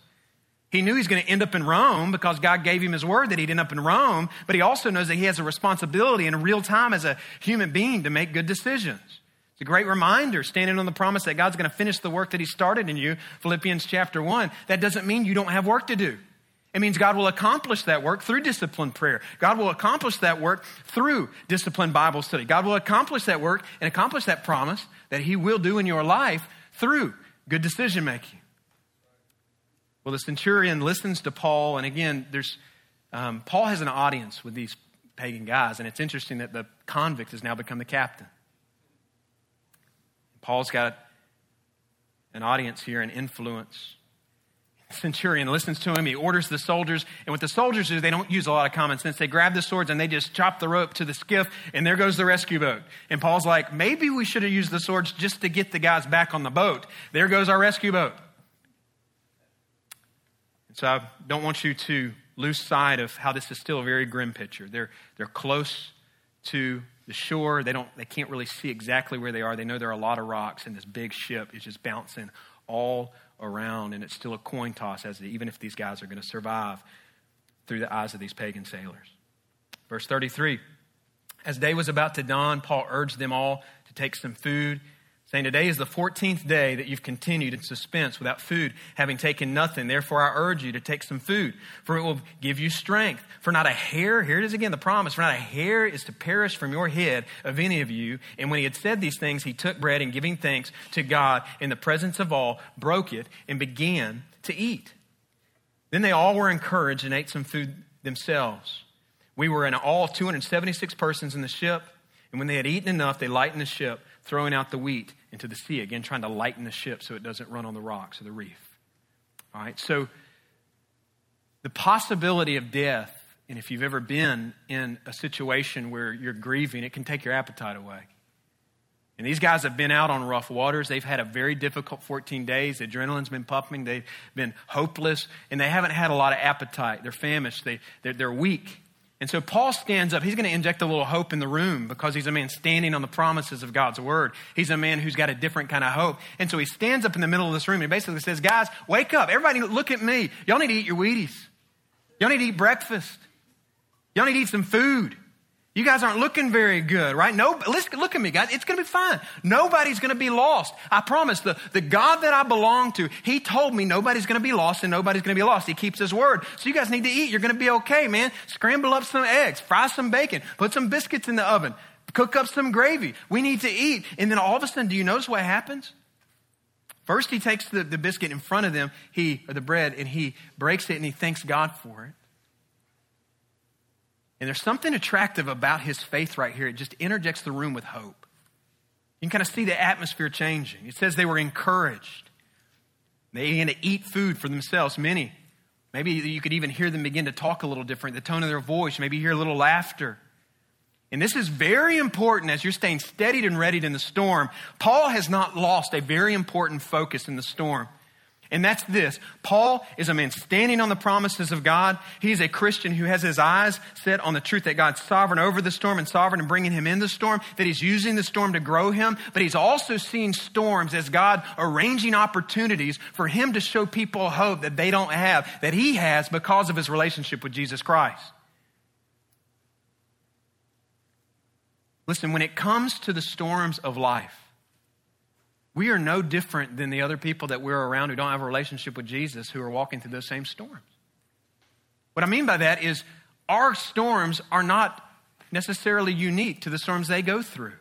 Speaker 1: He knew he's going to end up in Rome because God gave him his word that he'd end up in Rome, but he also knows that he has a responsibility in real time as a human being to make good decisions. It's a great reminder, standing on the promise that God's going to finish the work that he started in you, Philippians chapter 1. That doesn't mean you don't have work to do. It means God will accomplish that work through disciplined prayer. God will accomplish that work through disciplined Bible study. God will accomplish that work and accomplish that promise that He will do in your life through good decision making. Well, the centurion listens to Paul, and again, there's um, Paul has an audience with these pagan guys, and it's interesting that the convict has now become the captain. Paul's got an audience here, an influence centurion listens to him. He orders the soldiers. And what the soldiers do, they don't use a lot of common sense. They grab the swords and they just chop the rope to the skiff, and there goes the rescue boat. And Paul's like, maybe we should have used the swords just to get the guys back on the boat. There goes our rescue boat. And so I don't want you to lose sight of how this is still a very grim picture. They're, they're close to the shore. They, don't, they can't really see exactly where they are. They know there are a lot of rocks, and this big ship is just bouncing all around, and it's still a coin toss as to even if these guys are going to survive through the eyes of these pagan sailors. Verse 33 As day was about to dawn, Paul urged them all to take some food saying, Today is the 14th day that you've continued in suspense without food, having taken nothing. Therefore, I urge you to take some food, for it will give you strength. For not a hair, here it is again, the promise, for not a hair is to perish from your head of any of you. And when he had said these things, he took bread and giving thanks to God in the presence of all, broke it and began to eat. Then they all were encouraged and ate some food themselves. We were in all 276 persons in the ship, and when they had eaten enough, they lightened the ship throwing out the wheat into the sea. Again, trying to lighten the ship so it doesn't run on the rocks or the reef. All right, so the possibility of death, and if you've ever been in a situation where you're grieving, it can take your appetite away. And these guys have been out on rough waters. They've had a very difficult 14 days. Adrenaline's been pumping. They've been hopeless, and they haven't had a lot of appetite. They're famished. They, they're, they're weak. And so Paul stands up. He's going to inject a little hope in the room because he's a man standing on the promises of God's word. He's a man who's got a different kind of hope. And so he stands up in the middle of this room and basically says, Guys, wake up. Everybody look at me. Y'all need to eat your Wheaties. Y'all need to eat breakfast. Y'all need to eat some food. You guys aren't looking very good, right? No, listen, look at me, guys. It's going to be fine. Nobody's going to be lost. I promise. The, the God that I belong to, He told me nobody's going to be lost and nobody's going to be lost. He keeps His word. So you guys need to eat. You're going to be okay, man. Scramble up some eggs, fry some bacon, put some biscuits in the oven, cook up some gravy. We need to eat. And then all of a sudden, do you notice what happens? First, he takes the, the biscuit in front of them, he, or the bread, and he breaks it and he thanks God for it. And there's something attractive about his faith right here. It just interjects the room with hope. You can kind of see the atmosphere changing. It says they were encouraged. They began to eat food for themselves, many. Maybe you could even hear them begin to talk a little different, the tone of their voice, maybe hear a little laughter. And this is very important as you're staying steadied and readied in the storm. Paul has not lost a very important focus in the storm. And that's this. Paul is a man standing on the promises of God. He's a Christian who has his eyes set on the truth that God's sovereign over the storm and sovereign in bringing him in the storm, that he's using the storm to grow him, but he's also seeing storms as God arranging opportunities for him to show people hope that they don't have, that he has because of his relationship with Jesus Christ. Listen, when it comes to the storms of life, We are no different than the other people that we're around who don't have a relationship with Jesus who are walking through those same storms. What I mean by that is our storms are not necessarily unique to the storms they go through.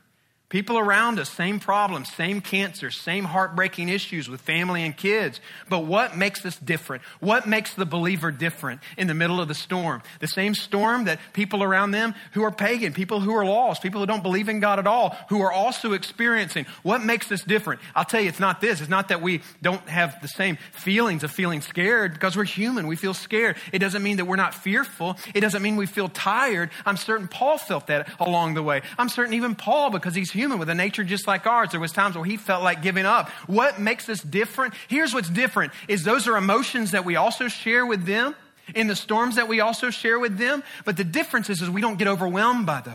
Speaker 1: People around us, same problems, same cancer, same heartbreaking issues with family and kids. But what makes us different? What makes the believer different in the middle of the storm? The same storm that people around them who are pagan, people who are lost, people who don't believe in God at all, who are also experiencing. What makes us different? I'll tell you, it's not this. It's not that we don't have the same feelings of feeling scared because we're human. We feel scared. It doesn't mean that we're not fearful. It doesn't mean we feel tired. I'm certain Paul felt that along the way. I'm certain even Paul, because he's human with a nature just like ours. There was times where he felt like giving up. What makes us different? Here's what's different is those are emotions that we also share with them in the storms that we also share with them. But the difference is, is we don't get overwhelmed by those.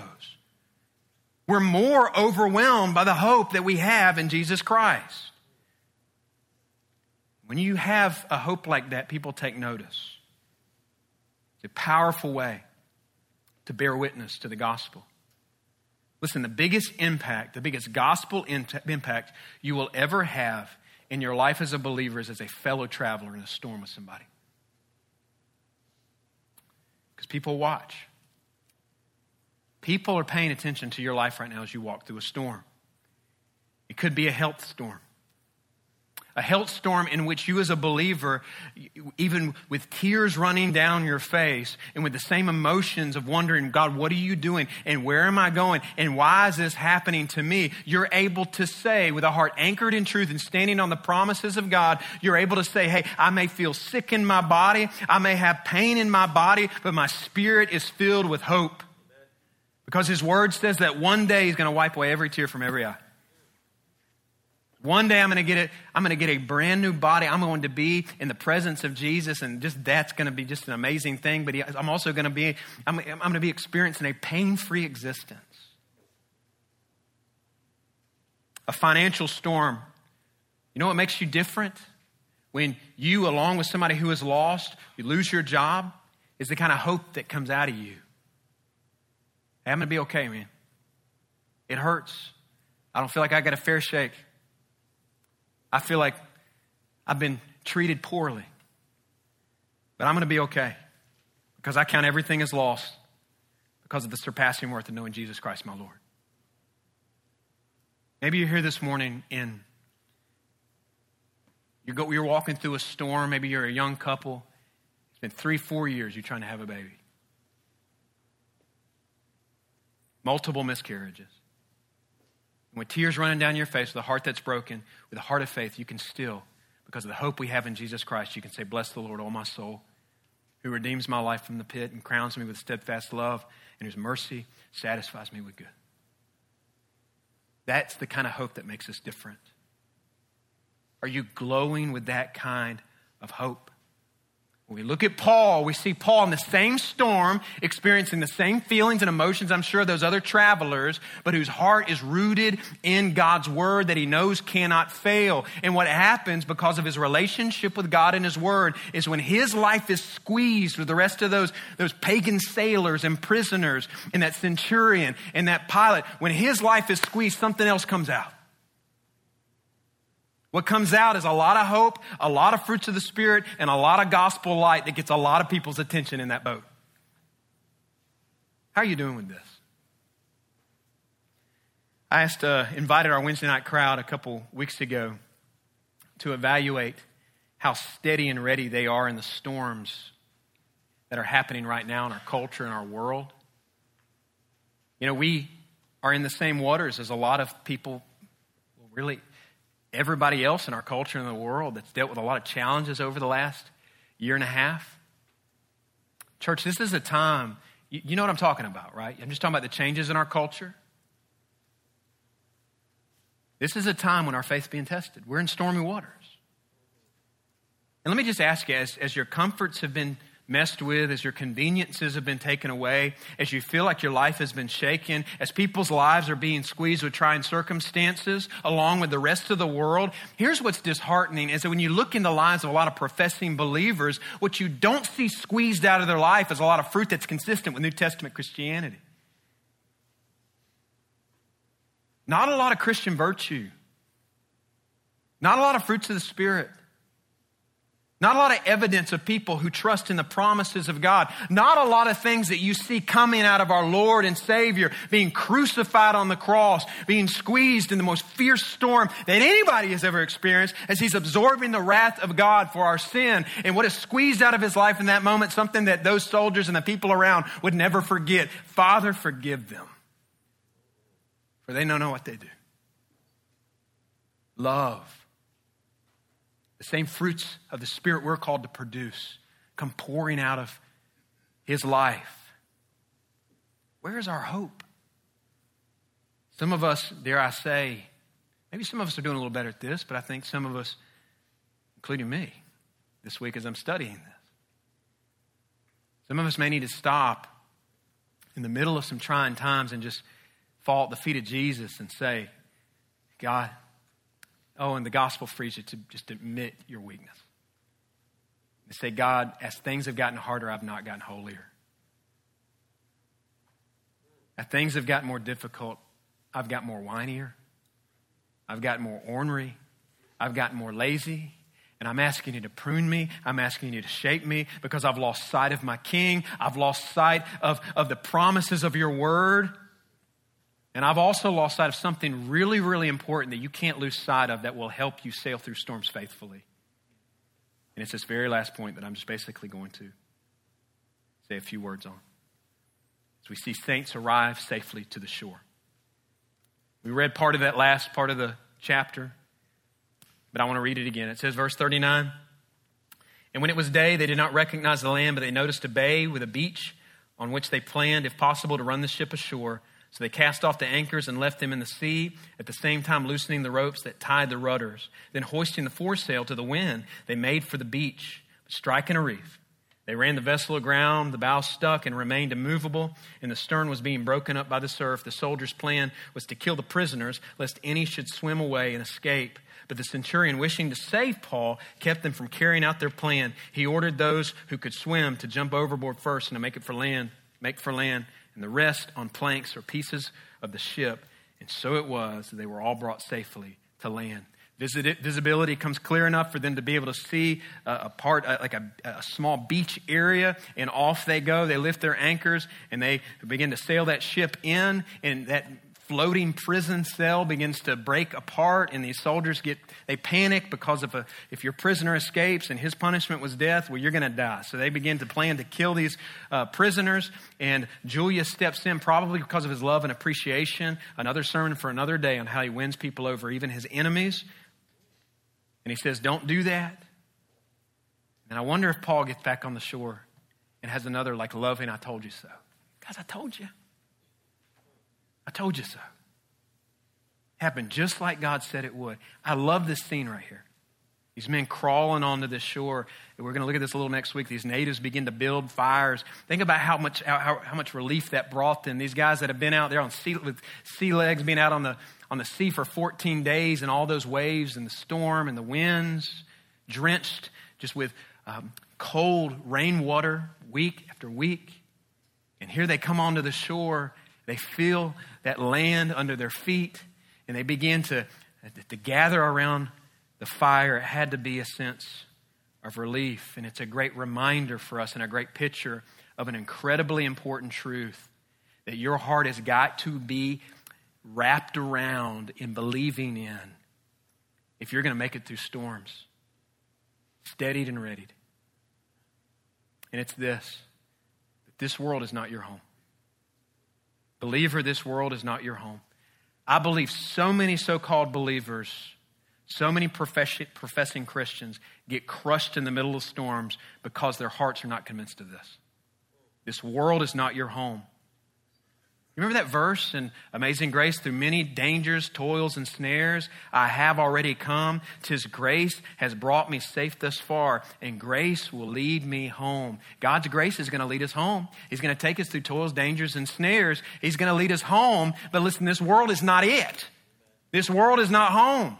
Speaker 1: We're more overwhelmed by the hope that we have in Jesus Christ. When you have a hope like that, people take notice. It's a powerful way to bear witness to the gospel. Listen, the biggest impact, the biggest gospel impact you will ever have in your life as a believer is as a fellow traveler in a storm with somebody. Because people watch. People are paying attention to your life right now as you walk through a storm. It could be a health storm a health storm in which you, as a believer, even with tears running down your face and with the same emotions of wondering, God, what are you doing? And where am I going? And why is this happening to me? You're able to say, with a heart anchored in truth and standing on the promises of God, you're able to say, Hey, I may feel sick in my body, I may have pain in my body, but my spirit is filled with hope. Because His Word says that one day He's going to wipe away every tear from every eye. One day I'm going to get it. I'm going to get a brand new body. I'm going to be in the presence of Jesus, and just that's going to be just an amazing thing. But he, I'm also going to be. I'm, I'm going to be experiencing a pain-free existence. A financial storm. You know what makes you different? When you, along with somebody who is lost, you lose your job, is the kind of hope that comes out of you. Hey, I'm going to be okay, man. It hurts. I don't feel like I got a fair shake. I feel like I've been treated poorly. But I'm going to be okay because I count everything as lost because of the surpassing worth of knowing Jesus Christ, my Lord. Maybe you're here this morning and you're, go, you're walking through a storm. Maybe you're a young couple. It's been three, four years you're trying to have a baby. Multiple miscarriages. With tears running down your face, with a heart that's broken, with a heart of faith, you can still, because of the hope we have in Jesus Christ, you can say, Bless the Lord, O my soul, who redeems my life from the pit and crowns me with steadfast love, and whose mercy satisfies me with good. That's the kind of hope that makes us different. Are you glowing with that kind of hope? When we look at Paul, we see Paul in the same storm, experiencing the same feelings and emotions, I'm sure, those other travelers, but whose heart is rooted in God's word that he knows cannot fail. And what happens because of his relationship with God and his word is when his life is squeezed with the rest of those, those pagan sailors and prisoners and that centurion and that pilot, when his life is squeezed, something else comes out. What comes out is a lot of hope, a lot of fruits of the Spirit, and a lot of gospel light that gets a lot of people's attention in that boat. How are you doing with this? I asked, uh, invited our Wednesday night crowd a couple weeks ago to evaluate how steady and ready they are in the storms that are happening right now in our culture and our world. You know, we are in the same waters as a lot of people really everybody else in our culture and the world that's dealt with a lot of challenges over the last year and a half. Church, this is a time, you, know what I'm talking about, right? I'm just talking about the changes in our culture. This is a time when our faith's being tested. We're in stormy waters. And let me just ask you, as, as your comforts have been messed with, as your conveniences have been taken away, as you feel like your life has been shaken, as people's lives are being squeezed with trying circumstances along with the rest of the world, here's what's disheartening is that when you look in the lives of a lot of professing believers, what you don't see squeezed out of their life is a lot of fruit that's consistent with New Testament Christianity. Not a lot of Christian virtue. Not a lot of fruits of the Spirit. Not a lot of evidence of people who trust in the promises of God. Not a lot of things that you see coming out of our Lord and Savior, being crucified on the cross, being squeezed in the most fierce storm that anybody has ever experienced as he's absorbing the wrath of God for our sin. And what is squeezed out of his life in that moment, something that those soldiers and the people around would never forget. Father, forgive them, for they don't know what they do. Love the same fruits of the Spirit we're called to produce come pouring out of His life. Where is our hope? Some of us, dare I say, maybe some of us are doing a little better at this, but I think some of us, including me, this week as I'm studying this, some of us may need to stop in the middle of some trying times and just fall at the feet of Jesus and say, God, Oh, and the gospel frees you to just admit your weakness. Say, God, as things have gotten harder, I've not gotten holier. As things have gotten more difficult, I've got more whinier. I've gotten more ornery. I've gotten more lazy. And I'm asking you to prune me. I'm asking you to shape me because I've lost sight of my king. I've lost sight of, of the promises of your word. And I've also lost sight of something really, really important that you can't lose sight of that will help you sail through storms faithfully. And it's this very last point that I'm just basically going to say a few words on. As we see saints arrive safely to the shore. We read part of that last part of the chapter, but I want to read it again. It says, verse 39 And when it was day, they did not recognize the land, but they noticed a bay with a beach on which they planned, if possible, to run the ship ashore. So they cast off the anchors and left them in the sea, at the same time loosening the ropes that tied the rudders. Then, hoisting the foresail to the wind, they made for the beach, striking a reef. They ran the vessel aground, the bow stuck and remained immovable, and the stern was being broken up by the surf. The soldiers' plan was to kill the prisoners, lest any should swim away and escape. But the centurion, wishing to save Paul, kept them from carrying out their plan. He ordered those who could swim to jump overboard first and to make it for land, make for land and the rest on planks or pieces of the ship. And so it was, that they were all brought safely to land. Visibility comes clear enough for them to be able to see a, part, like a, a, small beach area, and off they go. They lift their anchors and they begin to sail that ship in, and that floating prison cell begins to break apart and these soldiers get they panic because of a, if your prisoner escapes and his punishment was death well you're going to die. So they begin to plan to kill these uh, prisoners and julius steps in probably because of his love and appreciation another sermon for another day on how he wins people over even his enemies. And he says don't do that. And i wonder if paul gets back on the shore and has another like loving i told you so. Guys i told you I told you so. Happened just like God said it would. I love this scene right here. These men crawling onto the shore. We're going to look at this a little next week. These natives begin to build fires. Think about how much, how, how much relief that brought them. These guys that have been out there on sea, with sea legs, being out on the, on the sea for 14 days and all those waves and the storm and the winds, drenched just with um, cold rainwater week after week. And here they come onto the shore they feel that land under their feet and they begin to, to gather around the fire. It had to be a sense of relief. And it's a great reminder for us and a great picture of an incredibly important truth that your heart has got to be wrapped around in believing in if you're going to make it through storms. Steadied and readied. And it's this that this world is not your home. Believer, this world is not your home. I believe so many so called believers, so many professing Christians get crushed in the middle of storms because their hearts are not convinced of this. This world is not your home. Remember that verse in Amazing Grace? Through many dangers, toils, and snares, I have already come. Tis grace has brought me safe thus far, and grace will lead me home. God's grace is going to lead us home. He's going to take us through toils, dangers, and snares. He's going to lead us home. But listen, this world is not it. This world is not home.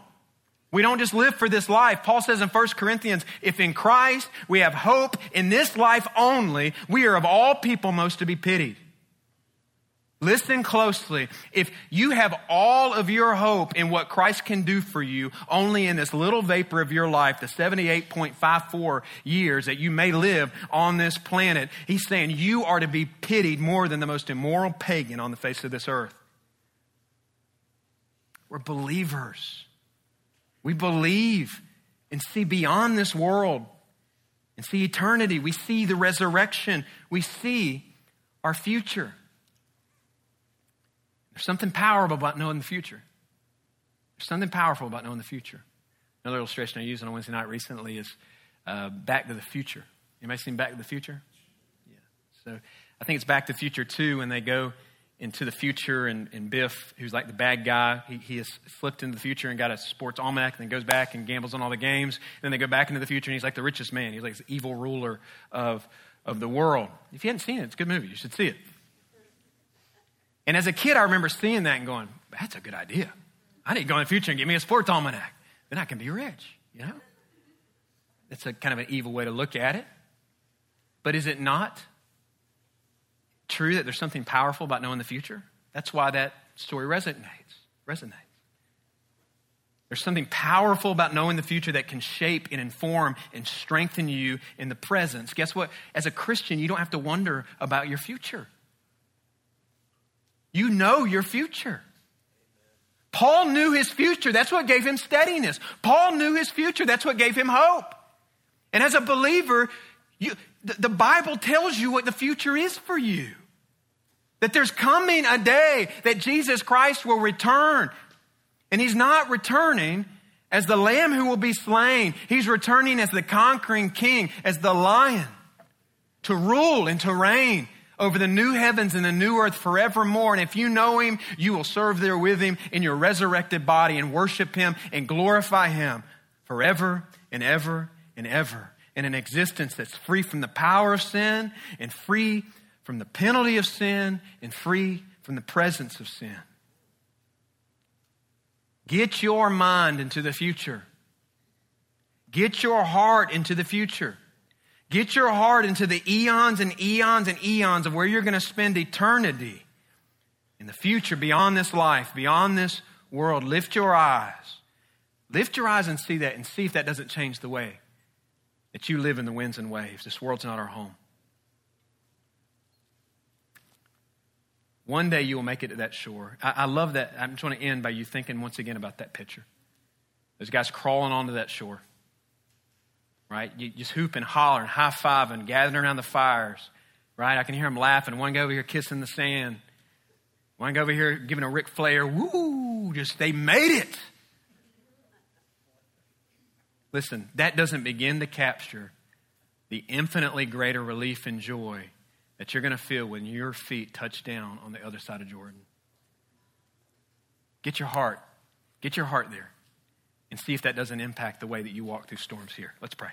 Speaker 1: We don't just live for this life. Paul says in 1 Corinthians, if in Christ we have hope in this life only, we are of all people most to be pitied.
Speaker 2: Listen closely. If you have all of your hope in what Christ can do for you only in this little vapor of your life, the 78.54 years that you may live on this planet, he's saying you are to be pitied more than the most immoral pagan on the face of this earth. We're believers. We believe and see beyond this world and see eternity. We see the resurrection. We see our future. There's something powerful about knowing the future. There's something powerful about knowing the future. Another illustration I used on a Wednesday night recently is uh, Back to the Future. Anybody seen Back to the Future? Yeah. So I think it's Back to the Future too when they go into the future and, and Biff, who's like the bad guy, he, he has flipped into the future and got a sports almanac and then goes back and gambles on all the games. And then they go back into the future and he's like the richest man. He's like the evil ruler of, of the world. If you hadn't seen it, it's a good movie. You should see it. And as a kid, I remember seeing that and going, that's a good idea. I need to go in the future and get me a sports almanac. Then I can be rich, you know? That's a kind of an evil way to look at it. But is it not true that there's something powerful about knowing the future? That's why that story resonates. Resonates. There's something powerful about knowing the future that can shape and inform and strengthen you in the presence. Guess what? As a Christian, you don't have to wonder about your future. You know your future. Paul knew his future. That's what gave him steadiness. Paul knew his future. That's what gave him hope. And as a believer, you, the, the Bible tells you what the future is for you. That there's coming a day that Jesus Christ will return. And he's not returning as the lamb who will be slain. He's returning as the conquering king, as the lion to rule and to reign over the new heavens and the new earth forevermore. And if you know him, you will serve there with him in your resurrected body and worship him and glorify him forever and ever and ever in an existence that's free from the power of sin and free from the penalty of sin and free from the presence of sin. Get your mind into the future. Get your heart into the future. Get your heart into the eons and eons and eons of where you're going to spend eternity in the future beyond this life, beyond this world. Lift your eyes. Lift your eyes and see that and see if that doesn't change the way that you live in the winds and waves. This world's not our home. One day you will make it to that shore. I, I love that. I'm just going to end by you thinking once again about that picture. Those guys crawling onto that shore right? You just hooping, hollering, high fiving, gathering around the fires, right? I can hear them laughing. One guy over here kissing the sand. One guy over here giving a Ric Flair, woo, just they made it. Listen, that doesn't begin to capture the infinitely greater relief and joy that you're going to feel when your feet touch down on the other side of Jordan. Get your heart, get your heart there and see if that doesn't impact the way that you walk through storms here. Let's pray.